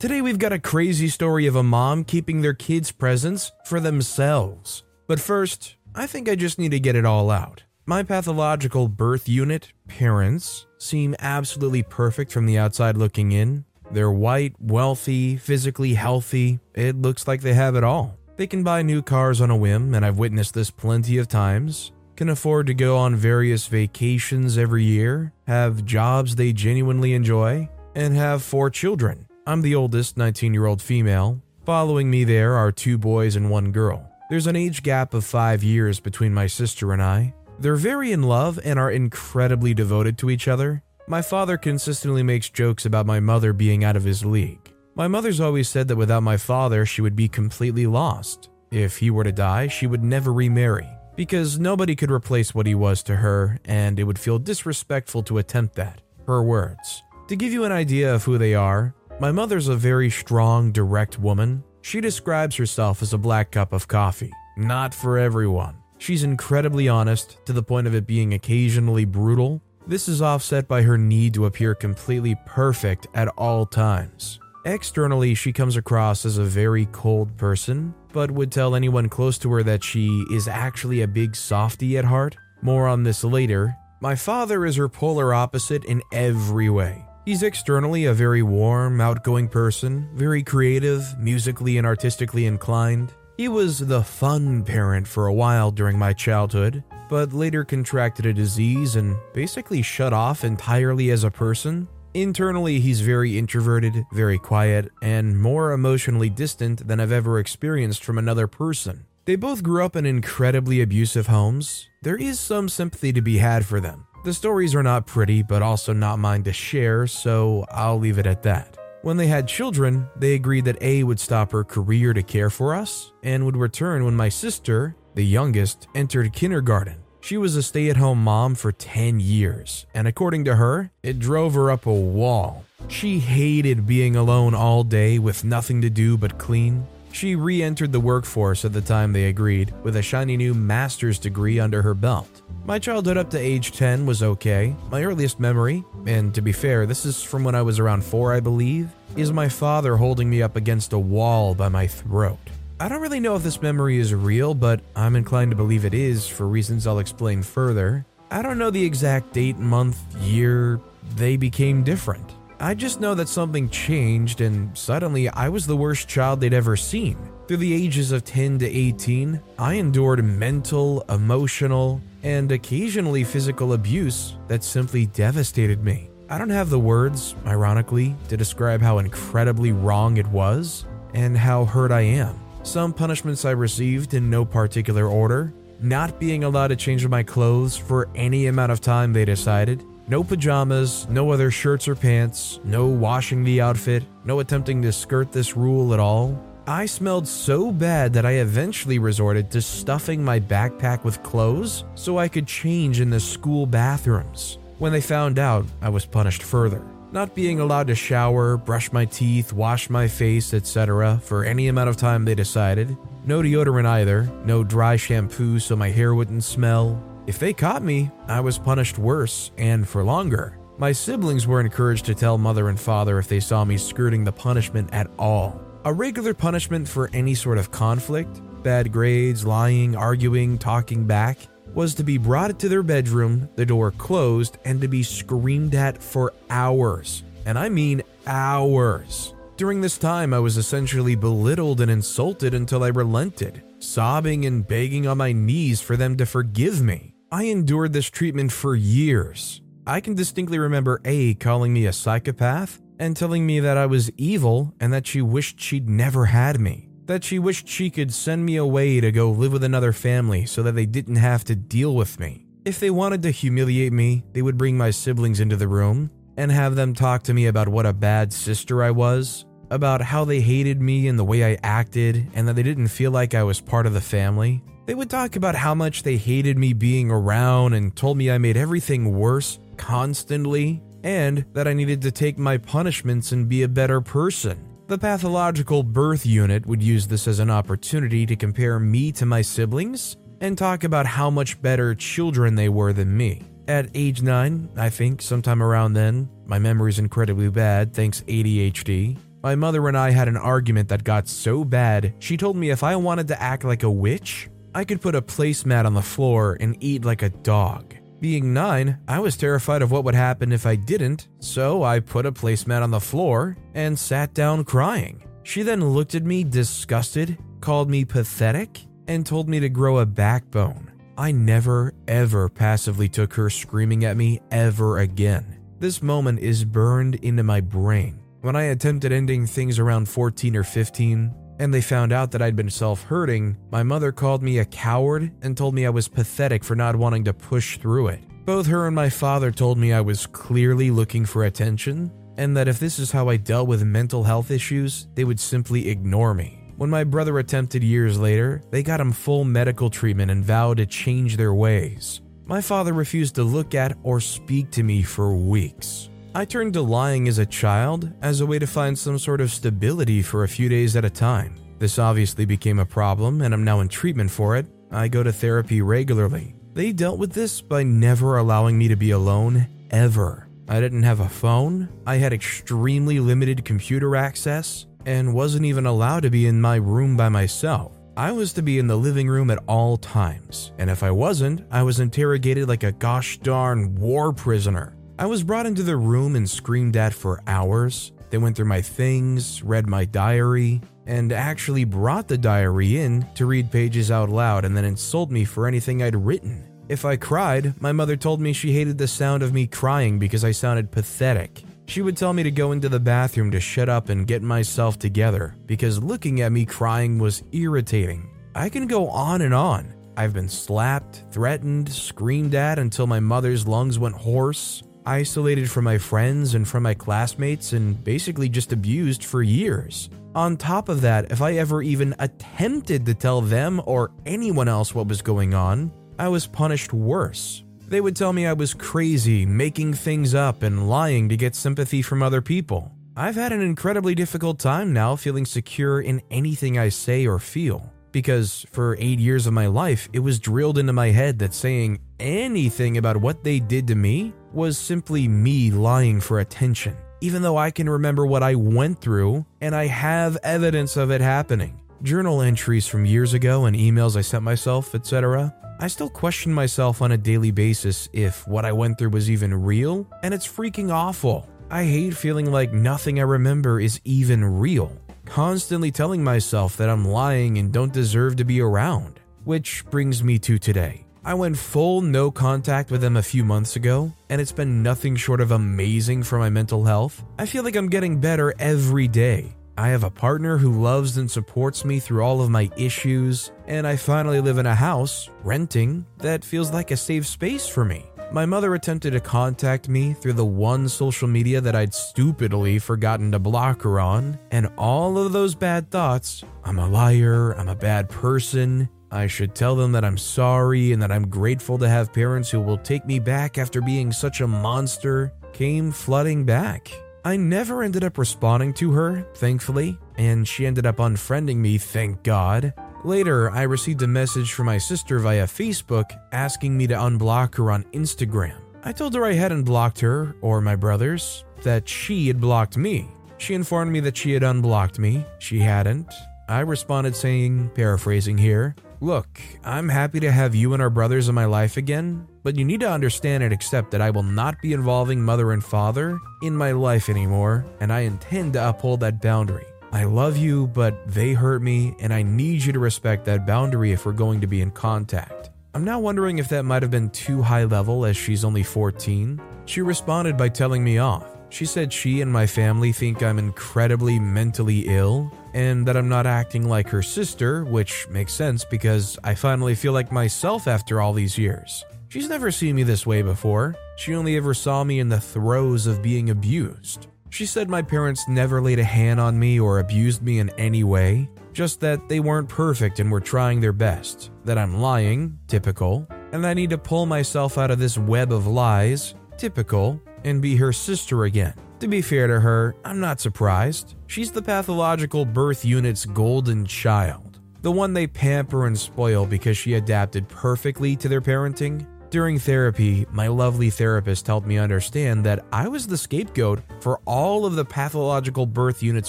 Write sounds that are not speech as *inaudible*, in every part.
Today we've got a crazy story of a mom keeping their kids' presents for themselves. But first, I think I just need to get it all out. My pathological birth unit parents seem absolutely perfect from the outside looking in. They're white, wealthy, physically healthy. It looks like they have it all. They can buy new cars on a whim, and I've witnessed this plenty of times. Can afford to go on various vacations every year, have jobs they genuinely enjoy, and have four children. I'm the oldest 19 year old female. Following me there are two boys and one girl. There's an age gap of five years between my sister and I. They're very in love and are incredibly devoted to each other. My father consistently makes jokes about my mother being out of his league. My mother's always said that without my father, she would be completely lost. If he were to die, she would never remarry, because nobody could replace what he was to her, and it would feel disrespectful to attempt that. Her words. To give you an idea of who they are, my mother's a very strong, direct woman. She describes herself as a black cup of coffee. Not for everyone. She's incredibly honest, to the point of it being occasionally brutal. This is offset by her need to appear completely perfect at all times. Externally, she comes across as a very cold person, but would tell anyone close to her that she is actually a big softie at heart. More on this later. My father is her polar opposite in every way. He's externally a very warm, outgoing person, very creative, musically and artistically inclined. He was the fun parent for a while during my childhood, but later contracted a disease and basically shut off entirely as a person. Internally, he's very introverted, very quiet, and more emotionally distant than I've ever experienced from another person. They both grew up in incredibly abusive homes. There is some sympathy to be had for them. The stories are not pretty, but also not mine to share, so I'll leave it at that. When they had children, they agreed that A would stop her career to care for us and would return when my sister, the youngest, entered kindergarten. She was a stay at home mom for 10 years, and according to her, it drove her up a wall. She hated being alone all day with nothing to do but clean. She re entered the workforce at the time they agreed, with a shiny new master's degree under her belt. My childhood up to age 10 was okay. My earliest memory, and to be fair, this is from when I was around 4, I believe, is my father holding me up against a wall by my throat. I don't really know if this memory is real, but I'm inclined to believe it is for reasons I'll explain further. I don't know the exact date, month, year they became different. I just know that something changed, and suddenly I was the worst child they'd ever seen. Through the ages of 10 to 18, I endured mental, emotional, and occasionally physical abuse that simply devastated me. I don't have the words, ironically, to describe how incredibly wrong it was and how hurt I am. Some punishments I received in no particular order not being allowed to change my clothes for any amount of time they decided, no pajamas, no other shirts or pants, no washing the outfit, no attempting to skirt this rule at all. I smelled so bad that I eventually resorted to stuffing my backpack with clothes so I could change in the school bathrooms. When they found out, I was punished further. Not being allowed to shower, brush my teeth, wash my face, etc., for any amount of time they decided. No deodorant either, no dry shampoo so my hair wouldn't smell. If they caught me, I was punished worse and for longer. My siblings were encouraged to tell mother and father if they saw me skirting the punishment at all. A regular punishment for any sort of conflict, bad grades, lying, arguing, talking back, was to be brought to their bedroom, the door closed, and to be screamed at for hours. And I mean hours. During this time, I was essentially belittled and insulted until I relented, sobbing and begging on my knees for them to forgive me. I endured this treatment for years. I can distinctly remember A calling me a psychopath and telling me that I was evil and that she wished she'd never had me. That she wished she could send me away to go live with another family so that they didn't have to deal with me. If they wanted to humiliate me, they would bring my siblings into the room, and have them talk to me about what a bad sister I was, about how they hated me and the way I acted, and that they didn't feel like I was part of the family. They would talk about how much they hated me being around and told me I made everything worse constantly, and that I needed to take my punishments and be a better person. The pathological birth unit would use this as an opportunity to compare me to my siblings and talk about how much better children they were than me. At age 9, I think, sometime around then, my memory's incredibly bad thanks ADHD. My mother and I had an argument that got so bad, she told me if I wanted to act like a witch, I could put a placemat on the floor and eat like a dog. Being 9, I was terrified of what would happen if I didn't, so I put a placemat on the floor and sat down crying. She then looked at me disgusted, called me pathetic, and told me to grow a backbone. I never, ever passively took her screaming at me ever again. This moment is burned into my brain. When I attempted ending things around 14 or 15, and they found out that I'd been self hurting, my mother called me a coward and told me I was pathetic for not wanting to push through it. Both her and my father told me I was clearly looking for attention, and that if this is how I dealt with mental health issues, they would simply ignore me. When my brother attempted years later, they got him full medical treatment and vowed to change their ways. My father refused to look at or speak to me for weeks. I turned to lying as a child as a way to find some sort of stability for a few days at a time. This obviously became a problem, and I'm now in treatment for it. I go to therapy regularly. They dealt with this by never allowing me to be alone, ever. I didn't have a phone, I had extremely limited computer access, and wasn't even allowed to be in my room by myself. I was to be in the living room at all times, and if I wasn't, I was interrogated like a gosh darn war prisoner. I was brought into the room and screamed at for hours. They went through my things, read my diary, and actually brought the diary in to read pages out loud and then insult me for anything I'd written. If I cried, my mother told me she hated the sound of me crying because I sounded pathetic she would tell me to go into the bathroom to shut up and get myself together because looking at me crying was irritating. I can go on and on. I've been slapped, threatened, screamed at until my mother's lungs went hoarse, isolated from my friends and from my classmates, and basically just abused for years. On top of that, if I ever even attempted to tell them or anyone else what was going on, I was punished worse. They would tell me I was crazy, making things up, and lying to get sympathy from other people. I've had an incredibly difficult time now feeling secure in anything I say or feel. Because for eight years of my life, it was drilled into my head that saying anything about what they did to me was simply me lying for attention, even though I can remember what I went through and I have evidence of it happening. Journal entries from years ago and emails I sent myself, etc., I still question myself on a daily basis if what I went through was even real, and it's freaking awful. I hate feeling like nothing I remember is even real, constantly telling myself that I'm lying and don't deserve to be around. Which brings me to today. I went full no contact with them a few months ago, and it's been nothing short of amazing for my mental health. I feel like I'm getting better every day, I have a partner who loves and supports me through all of my issues, and I finally live in a house, renting, that feels like a safe space for me. My mother attempted to contact me through the one social media that I'd stupidly forgotten to block her on, and all of those bad thoughts I'm a liar, I'm a bad person, I should tell them that I'm sorry and that I'm grateful to have parents who will take me back after being such a monster came flooding back. I never ended up responding to her, thankfully, and she ended up unfriending me, thank God. Later, I received a message from my sister via Facebook asking me to unblock her on Instagram. I told her I hadn't blocked her, or my brothers, that she had blocked me. She informed me that she had unblocked me. She hadn't. I responded saying, paraphrasing here, Look, I'm happy to have you and our brothers in my life again, but you need to understand and accept that I will not be involving mother and father in my life anymore, and I intend to uphold that boundary. I love you, but they hurt me, and I need you to respect that boundary if we're going to be in contact. I'm now wondering if that might have been too high level as she's only 14. She responded by telling me off. She said she and my family think I'm incredibly mentally ill and that I'm not acting like her sister, which makes sense because I finally feel like myself after all these years. She's never seen me this way before. She only ever saw me in the throes of being abused. She said my parents never laid a hand on me or abused me in any way, just that they weren't perfect and were trying their best, that I'm lying, typical, and I need to pull myself out of this web of lies, typical, and be her sister again. To be fair to her, I'm not surprised. She's the pathological birth unit's golden child, the one they pamper and spoil because she adapted perfectly to their parenting. During therapy, my lovely therapist helped me understand that I was the scapegoat for all of the pathological birth unit's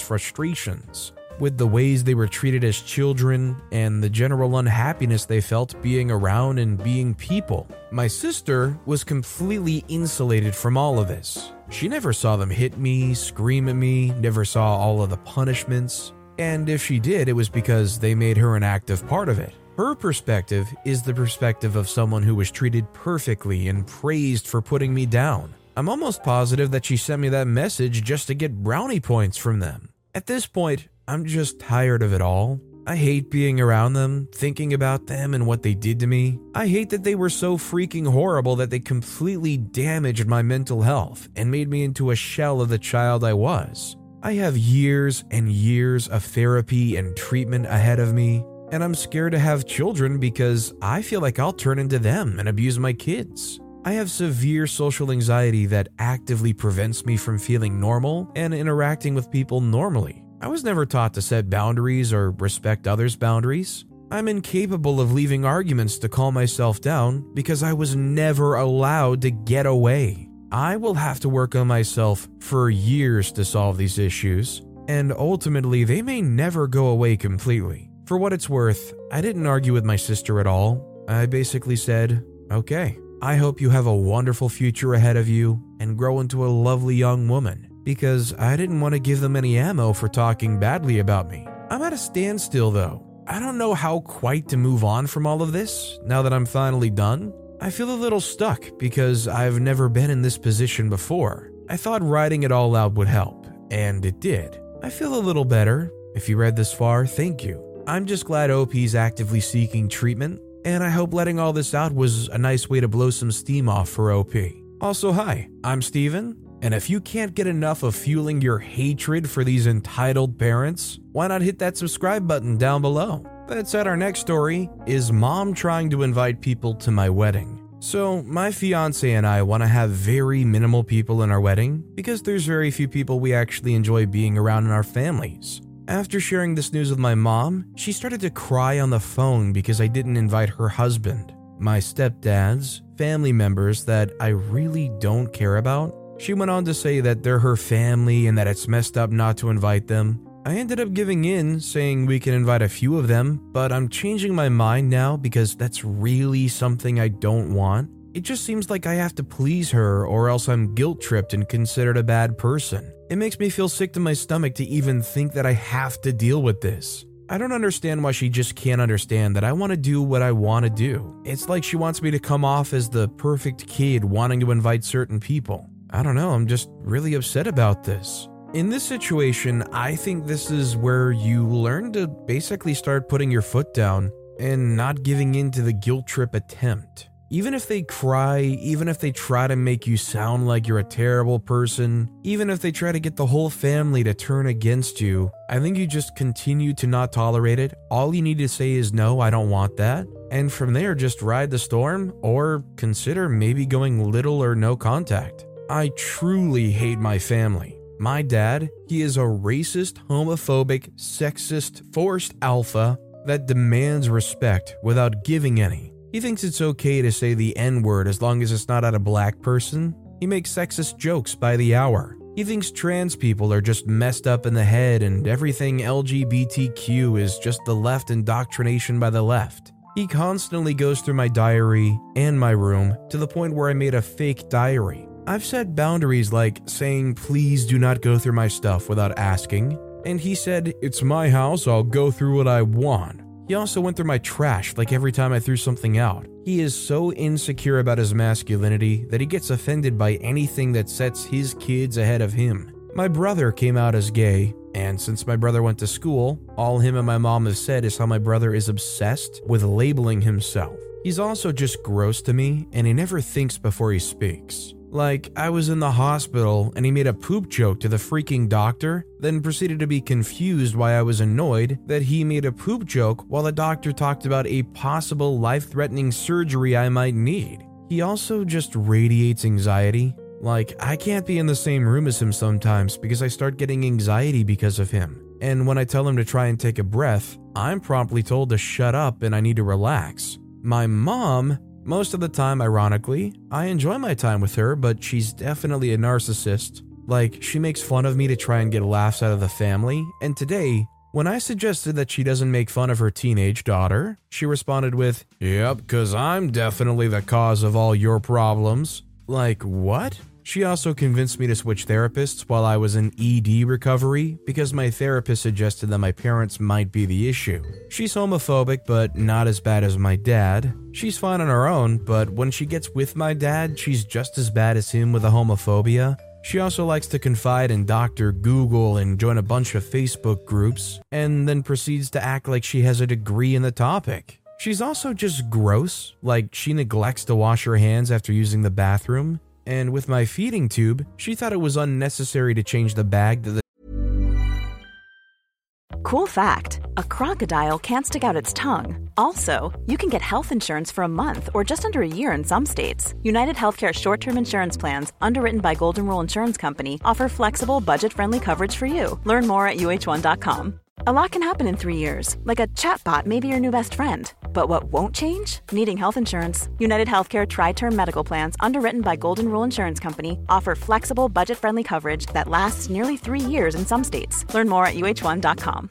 frustrations with the ways they were treated as children and the general unhappiness they felt being around and being people. My sister was completely insulated from all of this. She never saw them hit me, scream at me, never saw all of the punishments. And if she did, it was because they made her an active part of it. Her perspective is the perspective of someone who was treated perfectly and praised for putting me down. I'm almost positive that she sent me that message just to get brownie points from them. At this point, I'm just tired of it all. I hate being around them, thinking about them and what they did to me. I hate that they were so freaking horrible that they completely damaged my mental health and made me into a shell of the child I was. I have years and years of therapy and treatment ahead of me, and I'm scared to have children because I feel like I'll turn into them and abuse my kids. I have severe social anxiety that actively prevents me from feeling normal and interacting with people normally. I was never taught to set boundaries or respect others' boundaries. I'm incapable of leaving arguments to calm myself down because I was never allowed to get away. I will have to work on myself for years to solve these issues, and ultimately, they may never go away completely. For what it's worth, I didn't argue with my sister at all. I basically said, okay, I hope you have a wonderful future ahead of you and grow into a lovely young woman because I didn't want to give them any ammo for talking badly about me. I'm at a standstill though. I don't know how quite to move on from all of this now that I'm finally done. I feel a little stuck because I've never been in this position before. I thought writing it all out would help, and it did. I feel a little better. If you read this far, thank you. I'm just glad OP's actively seeking treatment, and I hope letting all this out was a nice way to blow some steam off for OP. Also, hi, I'm Steven, and if you can't get enough of fueling your hatred for these entitled parents, why not hit that subscribe button down below? That said, our next story is mom trying to invite people to my wedding. So, my fiance and I want to have very minimal people in our wedding because there's very few people we actually enjoy being around in our families. After sharing this news with my mom, she started to cry on the phone because I didn't invite her husband, my stepdads, family members that I really don't care about, she went on to say that they're her family and that it's messed up not to invite them. I ended up giving in, saying we can invite a few of them, but I'm changing my mind now because that's really something I don't want. It just seems like I have to please her or else I'm guilt tripped and considered a bad person. It makes me feel sick to my stomach to even think that I have to deal with this. I don't understand why she just can't understand that I want to do what I want to do. It's like she wants me to come off as the perfect kid wanting to invite certain people. I don't know, I'm just really upset about this. In this situation, I think this is where you learn to basically start putting your foot down and not giving in to the guilt trip attempt. Even if they cry, even if they try to make you sound like you're a terrible person, even if they try to get the whole family to turn against you, I think you just continue to not tolerate it. All you need to say is, no, I don't want that. And from there, just ride the storm or consider maybe going little or no contact. I truly hate my family. My dad, he is a racist, homophobic, sexist, forced alpha that demands respect without giving any. He thinks it's okay to say the N word as long as it's not at a black person. He makes sexist jokes by the hour. He thinks trans people are just messed up in the head and everything LGBTQ is just the left indoctrination by the left. He constantly goes through my diary and my room to the point where I made a fake diary I've set boundaries like saying, please do not go through my stuff without asking. And he said, it's my house, I'll go through what I want. He also went through my trash like every time I threw something out. He is so insecure about his masculinity that he gets offended by anything that sets his kids ahead of him. My brother came out as gay, and since my brother went to school, all him and my mom have said is how my brother is obsessed with labeling himself. He's also just gross to me, and he never thinks before he speaks. Like, I was in the hospital and he made a poop joke to the freaking doctor, then proceeded to be confused why I was annoyed that he made a poop joke while the doctor talked about a possible life threatening surgery I might need. He also just radiates anxiety. Like, I can't be in the same room as him sometimes because I start getting anxiety because of him. And when I tell him to try and take a breath, I'm promptly told to shut up and I need to relax. My mom, most of the time, ironically, I enjoy my time with her, but she's definitely a narcissist. Like, she makes fun of me to try and get laughs out of the family, and today, when I suggested that she doesn't make fun of her teenage daughter, she responded with, Yep, cause I'm definitely the cause of all your problems. Like, what? She also convinced me to switch therapists while I was in ED recovery because my therapist suggested that my parents might be the issue. She's homophobic, but not as bad as my dad. She's fine on her own, but when she gets with my dad, she's just as bad as him with the homophobia. She also likes to confide in Dr. Google and join a bunch of Facebook groups, and then proceeds to act like she has a degree in the topic. She's also just gross, like she neglects to wash her hands after using the bathroom, and with my feeding tube, she thought it was unnecessary to change the bag that the Cool fact a crocodile can't stick out its tongue. Also, you can get health insurance for a month or just under a year in some states. United Healthcare short term insurance plans, underwritten by Golden Rule Insurance Company, offer flexible, budget friendly coverage for you. Learn more at uh1.com. A lot can happen in three years, like a chatbot may be your new best friend. But what won't change? Needing health insurance. United Healthcare Tri Term Medical Plans, underwritten by Golden Rule Insurance Company, offer flexible, budget friendly coverage that lasts nearly three years in some states. Learn more at uh1.com.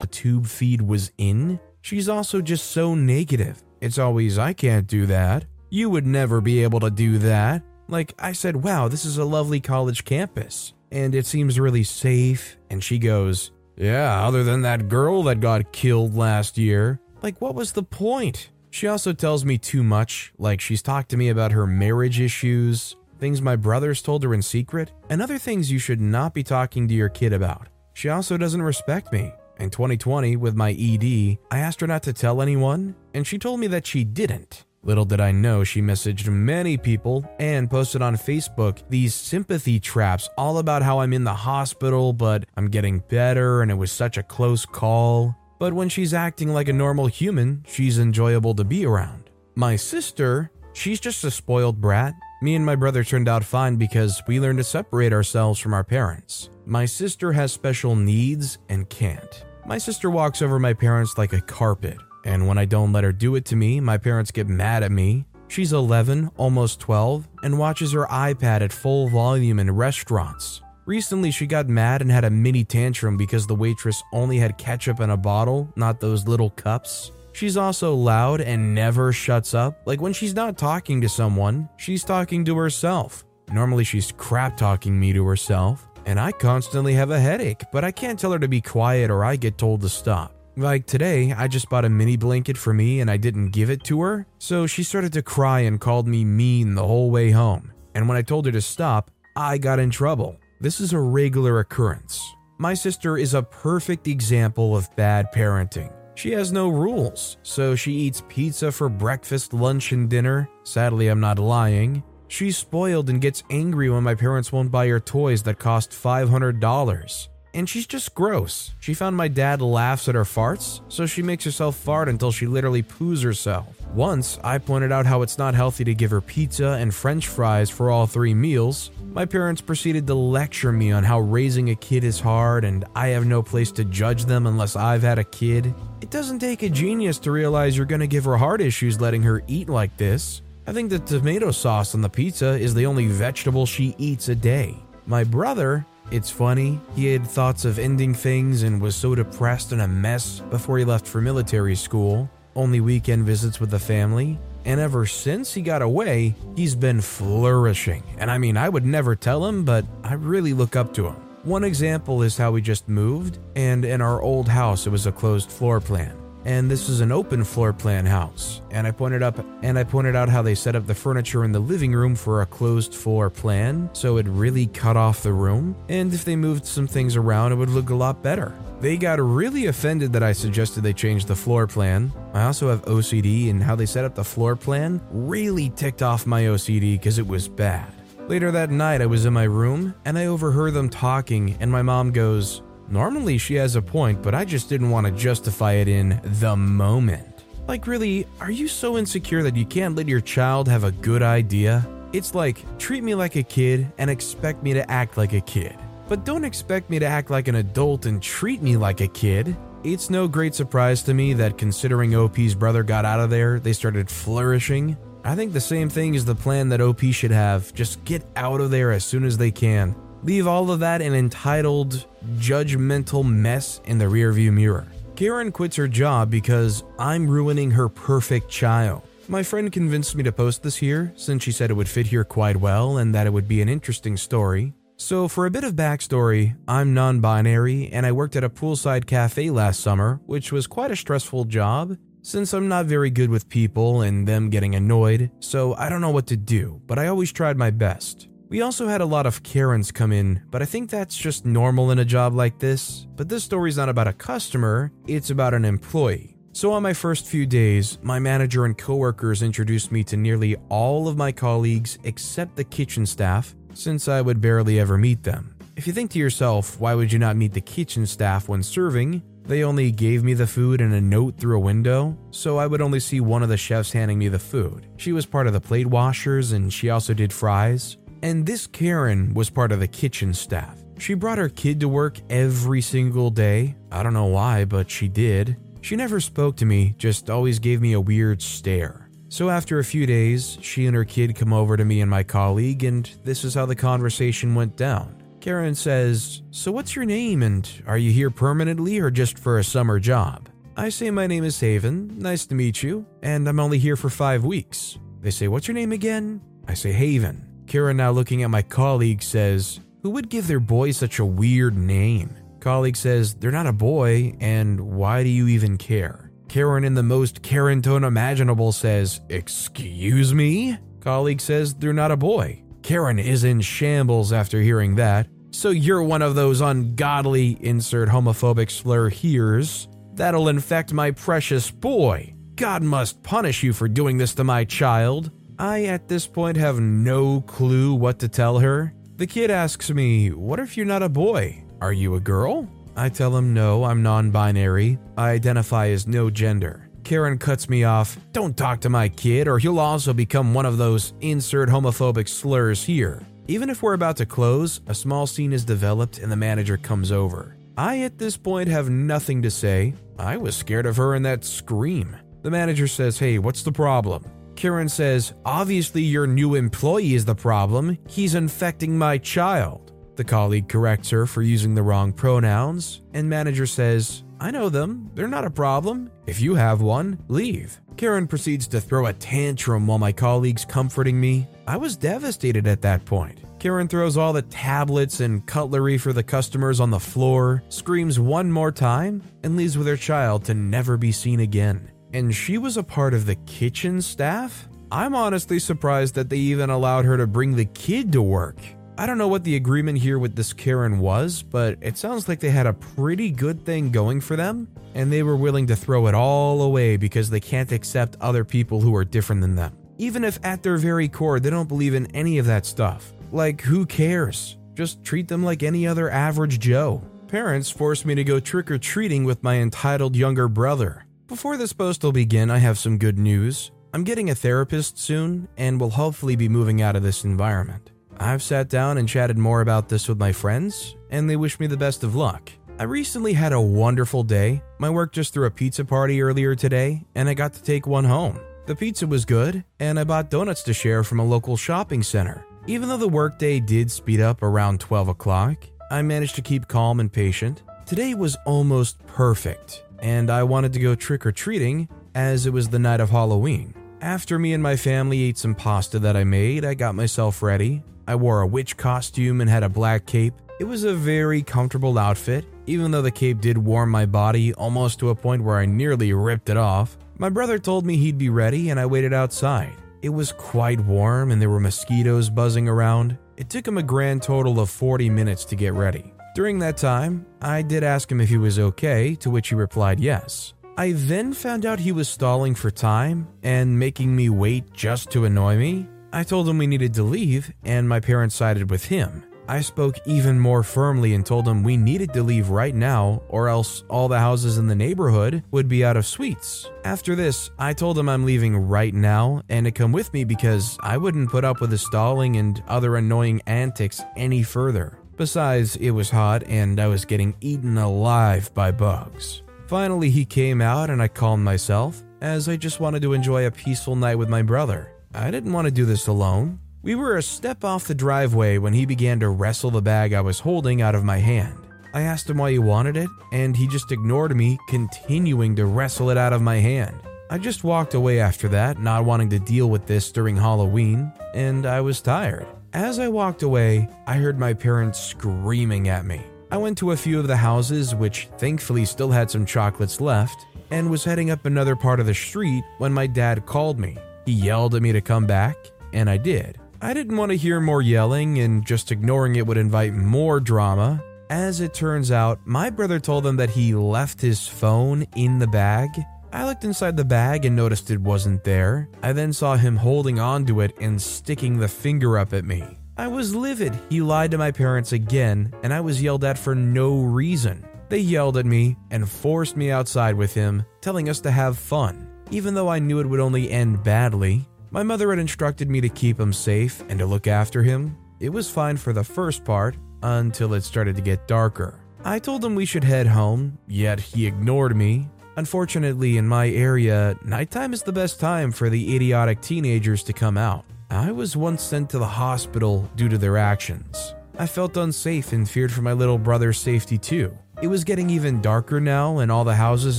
The tube feed was in. She's also just so negative. It's always, I can't do that. You would never be able to do that. Like, I said, wow, this is a lovely college campus, and it seems really safe. And she goes, yeah, other than that girl that got killed last year. Like, what was the point? She also tells me too much, like, she's talked to me about her marriage issues, things my brothers told her in secret, and other things you should not be talking to your kid about. She also doesn't respect me. In 2020, with my ED, I asked her not to tell anyone, and she told me that she didn't. Little did I know she messaged many people and posted on Facebook these sympathy traps all about how I'm in the hospital, but I'm getting better and it was such a close call. But when she's acting like a normal human, she's enjoyable to be around. My sister, she's just a spoiled brat. Me and my brother turned out fine because we learned to separate ourselves from our parents. My sister has special needs and can't. My sister walks over my parents like a carpet, and when I don't let her do it to me, my parents get mad at me. She's 11, almost 12, and watches her iPad at full volume in restaurants. Recently, she got mad and had a mini tantrum because the waitress only had ketchup in a bottle, not those little cups. She's also loud and never shuts up. Like when she's not talking to someone, she's talking to herself. Normally, she's crap talking me to herself, and I constantly have a headache, but I can't tell her to be quiet or I get told to stop. Like today, I just bought a mini blanket for me and I didn't give it to her, so she started to cry and called me mean the whole way home. And when I told her to stop, I got in trouble. This is a regular occurrence. My sister is a perfect example of bad parenting. She has no rules, so she eats pizza for breakfast, lunch, and dinner. Sadly, I'm not lying. She's spoiled and gets angry when my parents won't buy her toys that cost $500. And she's just gross. She found my dad laughs at her farts, so she makes herself fart until she literally poos herself. Once, I pointed out how it's not healthy to give her pizza and french fries for all three meals. My parents proceeded to lecture me on how raising a kid is hard and I have no place to judge them unless I've had a kid. It doesn't take a genius to realize you're gonna give her heart issues letting her eat like this. I think the tomato sauce on the pizza is the only vegetable she eats a day. My brother, it's funny, he had thoughts of ending things and was so depressed and a mess before he left for military school, only weekend visits with the family. And ever since he got away, he's been flourishing. And I mean, I would never tell him, but I really look up to him. One example is how we just moved, and in our old house, it was a closed floor plan. And this is an open floor plan house. And I pointed up and I pointed out how they set up the furniture in the living room for a closed floor plan, so it really cut off the room. And if they moved some things around, it would look a lot better. They got really offended that I suggested they change the floor plan. I also have OCD, and how they set up the floor plan really ticked off my OCD because it was bad. Later that night, I was in my room and I overheard them talking, and my mom goes, Normally she has a point, but I just didn't want to justify it in the moment. Like, really, are you so insecure that you can't let your child have a good idea? It's like, treat me like a kid and expect me to act like a kid. But don't expect me to act like an adult and treat me like a kid. It's no great surprise to me that considering OP's brother got out of there, they started flourishing. I think the same thing is the plan that OP should have just get out of there as soon as they can. Leave all of that an entitled, judgmental mess in the rearview mirror. Karen quits her job because I'm ruining her perfect child. My friend convinced me to post this here since she said it would fit here quite well and that it would be an interesting story. So, for a bit of backstory, I'm non binary and I worked at a poolside cafe last summer, which was quite a stressful job since I'm not very good with people and them getting annoyed, so I don't know what to do, but I always tried my best. We also had a lot of Karens come in, but I think that's just normal in a job like this. But this story's not about a customer, it's about an employee. So, on my first few days, my manager and coworkers introduced me to nearly all of my colleagues except the kitchen staff, since I would barely ever meet them. If you think to yourself, why would you not meet the kitchen staff when serving? They only gave me the food and a note through a window, so I would only see one of the chefs handing me the food. She was part of the plate washers and she also did fries. And this Karen was part of the kitchen staff. She brought her kid to work every single day. I don't know why, but she did. She never spoke to me, just always gave me a weird stare. So after a few days, she and her kid come over to me and my colleague, and this is how the conversation went down. Karen says, So what's your name, and are you here permanently or just for a summer job? I say, My name is Haven, nice to meet you, and I'm only here for five weeks. They say, What's your name again? I say, Haven. Karen, now looking at my colleague, says, Who would give their boy such a weird name? Colleague says, They're not a boy, and why do you even care? Karen, in the most Karen tone imaginable, says, Excuse me? Colleague says, They're not a boy. Karen is in shambles after hearing that. So you're one of those ungodly insert homophobic slur hears. That'll infect my precious boy. God must punish you for doing this to my child. I, at this point, have no clue what to tell her. The kid asks me, What if you're not a boy? Are you a girl? I tell him no, I'm non binary. I identify as no gender. Karen cuts me off. Don't talk to my kid, or he'll also become one of those insert homophobic slurs here. Even if we're about to close, a small scene is developed and the manager comes over. I, at this point, have nothing to say. I was scared of her and that scream. The manager says, Hey, what's the problem? Karen says, Obviously, your new employee is the problem. He's infecting my child. The colleague corrects her for using the wrong pronouns, and manager says, I know them, they're not a problem. If you have one, leave. Karen proceeds to throw a tantrum while my colleague's comforting me. I was devastated at that point. Karen throws all the tablets and cutlery for the customers on the floor, screams one more time, and leaves with her child to never be seen again. And she was a part of the kitchen staff? I'm honestly surprised that they even allowed her to bring the kid to work. I don't know what the agreement here with this Karen was, but it sounds like they had a pretty good thing going for them, and they were willing to throw it all away because they can't accept other people who are different than them. Even if at their very core they don't believe in any of that stuff. Like, who cares? Just treat them like any other average Joe. Parents forced me to go trick or treating with my entitled younger brother. Before this post will begin, I have some good news. I'm getting a therapist soon and will hopefully be moving out of this environment. I've sat down and chatted more about this with my friends, and they wish me the best of luck. I recently had a wonderful day. My work just threw a pizza party earlier today, and I got to take one home. The pizza was good, and I bought donuts to share from a local shopping center. Even though the workday did speed up around 12 o'clock, I managed to keep calm and patient. Today was almost perfect, and I wanted to go trick or treating as it was the night of Halloween. After me and my family ate some pasta that I made, I got myself ready I wore a witch costume and had a black cape. It was a very comfortable outfit, even though the cape did warm my body almost to a point where I nearly ripped it off. My brother told me he'd be ready, and I waited outside. It was quite warm and there were mosquitoes buzzing around. It took him a grand total of 40 minutes to get ready. During that time, I did ask him if he was okay, to which he replied yes. I then found out he was stalling for time and making me wait just to annoy me. I told him we needed to leave, and my parents sided with him. I spoke even more firmly and told him we needed to leave right now, or else all the houses in the neighborhood would be out of sweets. After this, I told him I'm leaving right now and to come with me because I wouldn't put up with his stalling and other annoying antics any further. Besides, it was hot and I was getting eaten alive by bugs. Finally, he came out and I calmed myself, as I just wanted to enjoy a peaceful night with my brother. I didn't want to do this alone. We were a step off the driveway when he began to wrestle the bag I was holding out of my hand. I asked him why he wanted it, and he just ignored me, continuing to wrestle it out of my hand. I just walked away after that, not wanting to deal with this during Halloween, and I was tired. As I walked away, I heard my parents screaming at me. I went to a few of the houses, which thankfully still had some chocolates left, and was heading up another part of the street when my dad called me. He yelled at me to come back, and I did. I didn't want to hear more yelling, and just ignoring it would invite more drama. As it turns out, my brother told them that he left his phone in the bag. I looked inside the bag and noticed it wasn't there. I then saw him holding onto it and sticking the finger up at me. I was livid. He lied to my parents again, and I was yelled at for no reason. They yelled at me and forced me outside with him, telling us to have fun. Even though I knew it would only end badly, my mother had instructed me to keep him safe and to look after him. It was fine for the first part until it started to get darker. I told him we should head home, yet he ignored me. Unfortunately, in my area, nighttime is the best time for the idiotic teenagers to come out. I was once sent to the hospital due to their actions. I felt unsafe and feared for my little brother's safety too. It was getting even darker now, and all the houses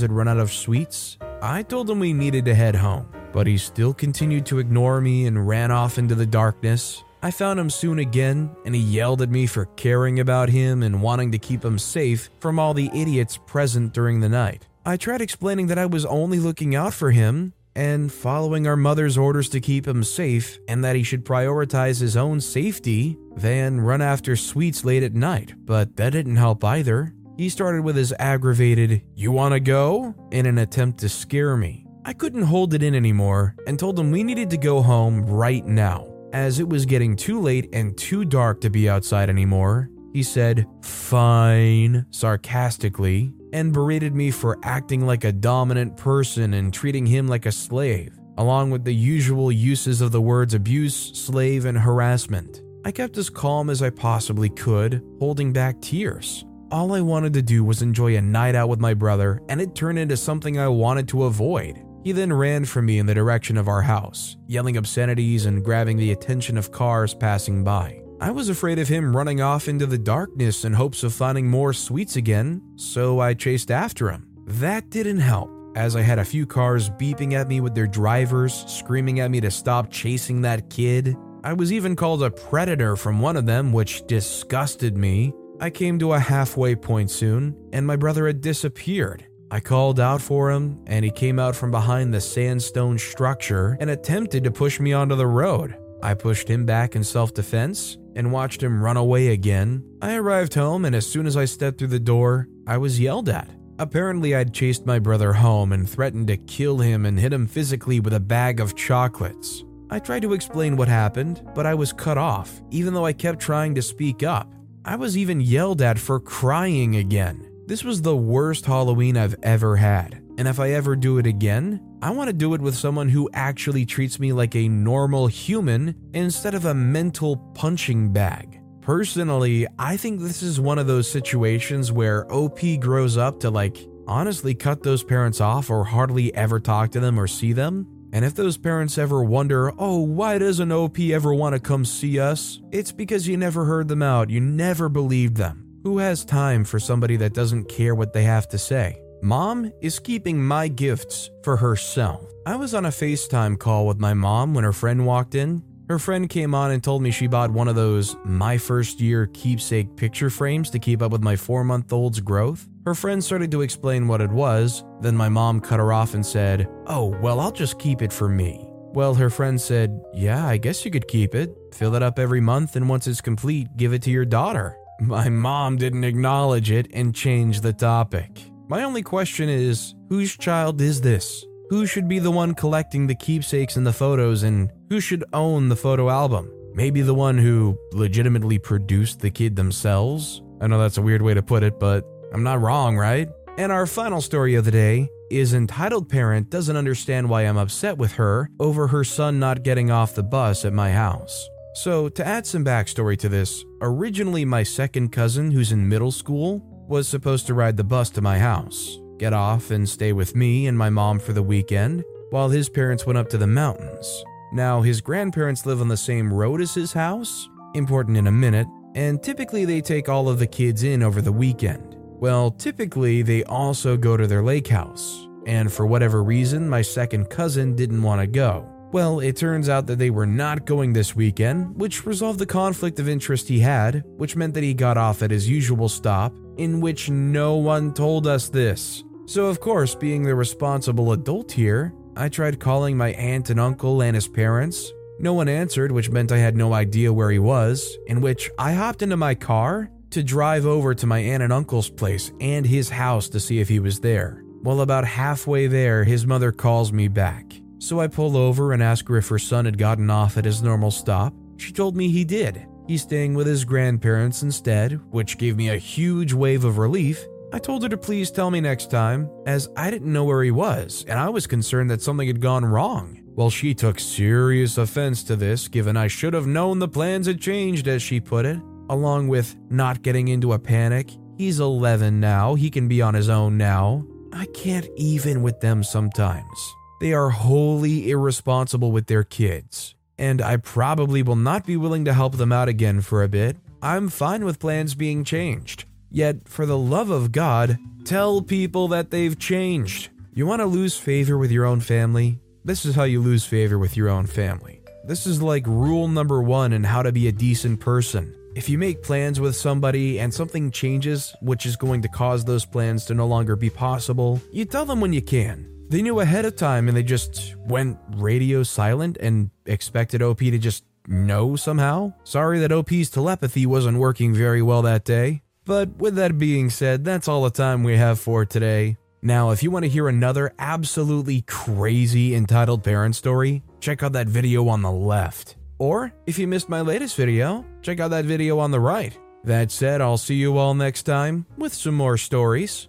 had run out of sweets. I told him we needed to head home, but he still continued to ignore me and ran off into the darkness. I found him soon again, and he yelled at me for caring about him and wanting to keep him safe from all the idiots present during the night. I tried explaining that I was only looking out for him and following our mother's orders to keep him safe, and that he should prioritize his own safety than run after sweets late at night. But that didn't help either. He started with his aggravated, You wanna go? in an attempt to scare me. I couldn't hold it in anymore and told him we needed to go home right now, as it was getting too late and too dark to be outside anymore. He said, Fine, sarcastically, and berated me for acting like a dominant person and treating him like a slave, along with the usual uses of the words abuse, slave, and harassment. I kept as calm as I possibly could, holding back tears. All I wanted to do was enjoy a night out with my brother, and it turned into something I wanted to avoid. He then ran from me in the direction of our house, yelling obscenities and grabbing the attention of cars passing by. I was afraid of him running off into the darkness in hopes of finding more sweets again, so I chased after him. That didn't help, as I had a few cars beeping at me with their drivers, screaming at me to stop chasing that kid. I was even called a predator from one of them, which disgusted me. I came to a halfway point soon, and my brother had disappeared. I called out for him, and he came out from behind the sandstone structure and attempted to push me onto the road. I pushed him back in self defense and watched him run away again. I arrived home, and as soon as I stepped through the door, I was yelled at. Apparently, I'd chased my brother home and threatened to kill him and hit him physically with a bag of chocolates. I tried to explain what happened, but I was cut off, even though I kept trying to speak up. I was even yelled at for crying again. This was the worst Halloween I've ever had, and if I ever do it again, I want to do it with someone who actually treats me like a normal human instead of a mental punching bag. Personally, I think this is one of those situations where OP grows up to like honestly cut those parents off or hardly ever talk to them or see them. And if those parents ever wonder, oh, why doesn't OP ever want to come see us? It's because you never heard them out, you never believed them. Who has time for somebody that doesn't care what they have to say? Mom is keeping my gifts for herself. I was on a FaceTime call with my mom when her friend walked in. Her friend came on and told me she bought one of those my first year keepsake picture frames to keep up with my four month old's growth. Her friend started to explain what it was, then my mom cut her off and said, Oh, well, I'll just keep it for me. Well, her friend said, Yeah, I guess you could keep it. Fill it up every month, and once it's complete, give it to your daughter. *laughs* My mom didn't acknowledge it and changed the topic. My only question is whose child is this? Who should be the one collecting the keepsakes and the photos, and who should own the photo album? Maybe the one who legitimately produced the kid themselves? I know that's a weird way to put it, but I'm not wrong, right? And our final story of the day is entitled parent doesn't understand why I'm upset with her over her son not getting off the bus at my house. So, to add some backstory to this, originally my second cousin, who's in middle school, was supposed to ride the bus to my house, get off and stay with me and my mom for the weekend, while his parents went up to the mountains. Now, his grandparents live on the same road as his house, important in a minute, and typically they take all of the kids in over the weekend. Well, typically they also go to their lake house, and for whatever reason, my second cousin didn't want to go. Well, it turns out that they were not going this weekend, which resolved the conflict of interest he had, which meant that he got off at his usual stop, in which no one told us this. So, of course, being the responsible adult here, I tried calling my aunt and uncle and his parents. No one answered, which meant I had no idea where he was, in which I hopped into my car to drive over to my aunt and uncle's place and his house to see if he was there. Well, about halfway there, his mother calls me back. So I pull over and ask her if her son had gotten off at his normal stop. She told me he did. He's staying with his grandparents instead, which gave me a huge wave of relief. I told her to please tell me next time, as I didn't know where he was, and I was concerned that something had gone wrong. Well, she took serious offense to this, given I should have known the plans had changed, as she put it, along with not getting into a panic. He's 11 now, he can be on his own now. I can't even with them sometimes. They are wholly irresponsible with their kids, and I probably will not be willing to help them out again for a bit. I'm fine with plans being changed. Yet, for the love of God, tell people that they've changed. You want to lose favor with your own family? This is how you lose favor with your own family. This is like rule number one in how to be a decent person. If you make plans with somebody and something changes, which is going to cause those plans to no longer be possible, you tell them when you can. They knew ahead of time and they just went radio silent and expected OP to just know somehow. Sorry that OP's telepathy wasn't working very well that day. But with that being said, that's all the time we have for today. Now, if you want to hear another absolutely crazy entitled parent story, check out that video on the left. Or if you missed my latest video, check out that video on the right. That said, I'll see you all next time with some more stories.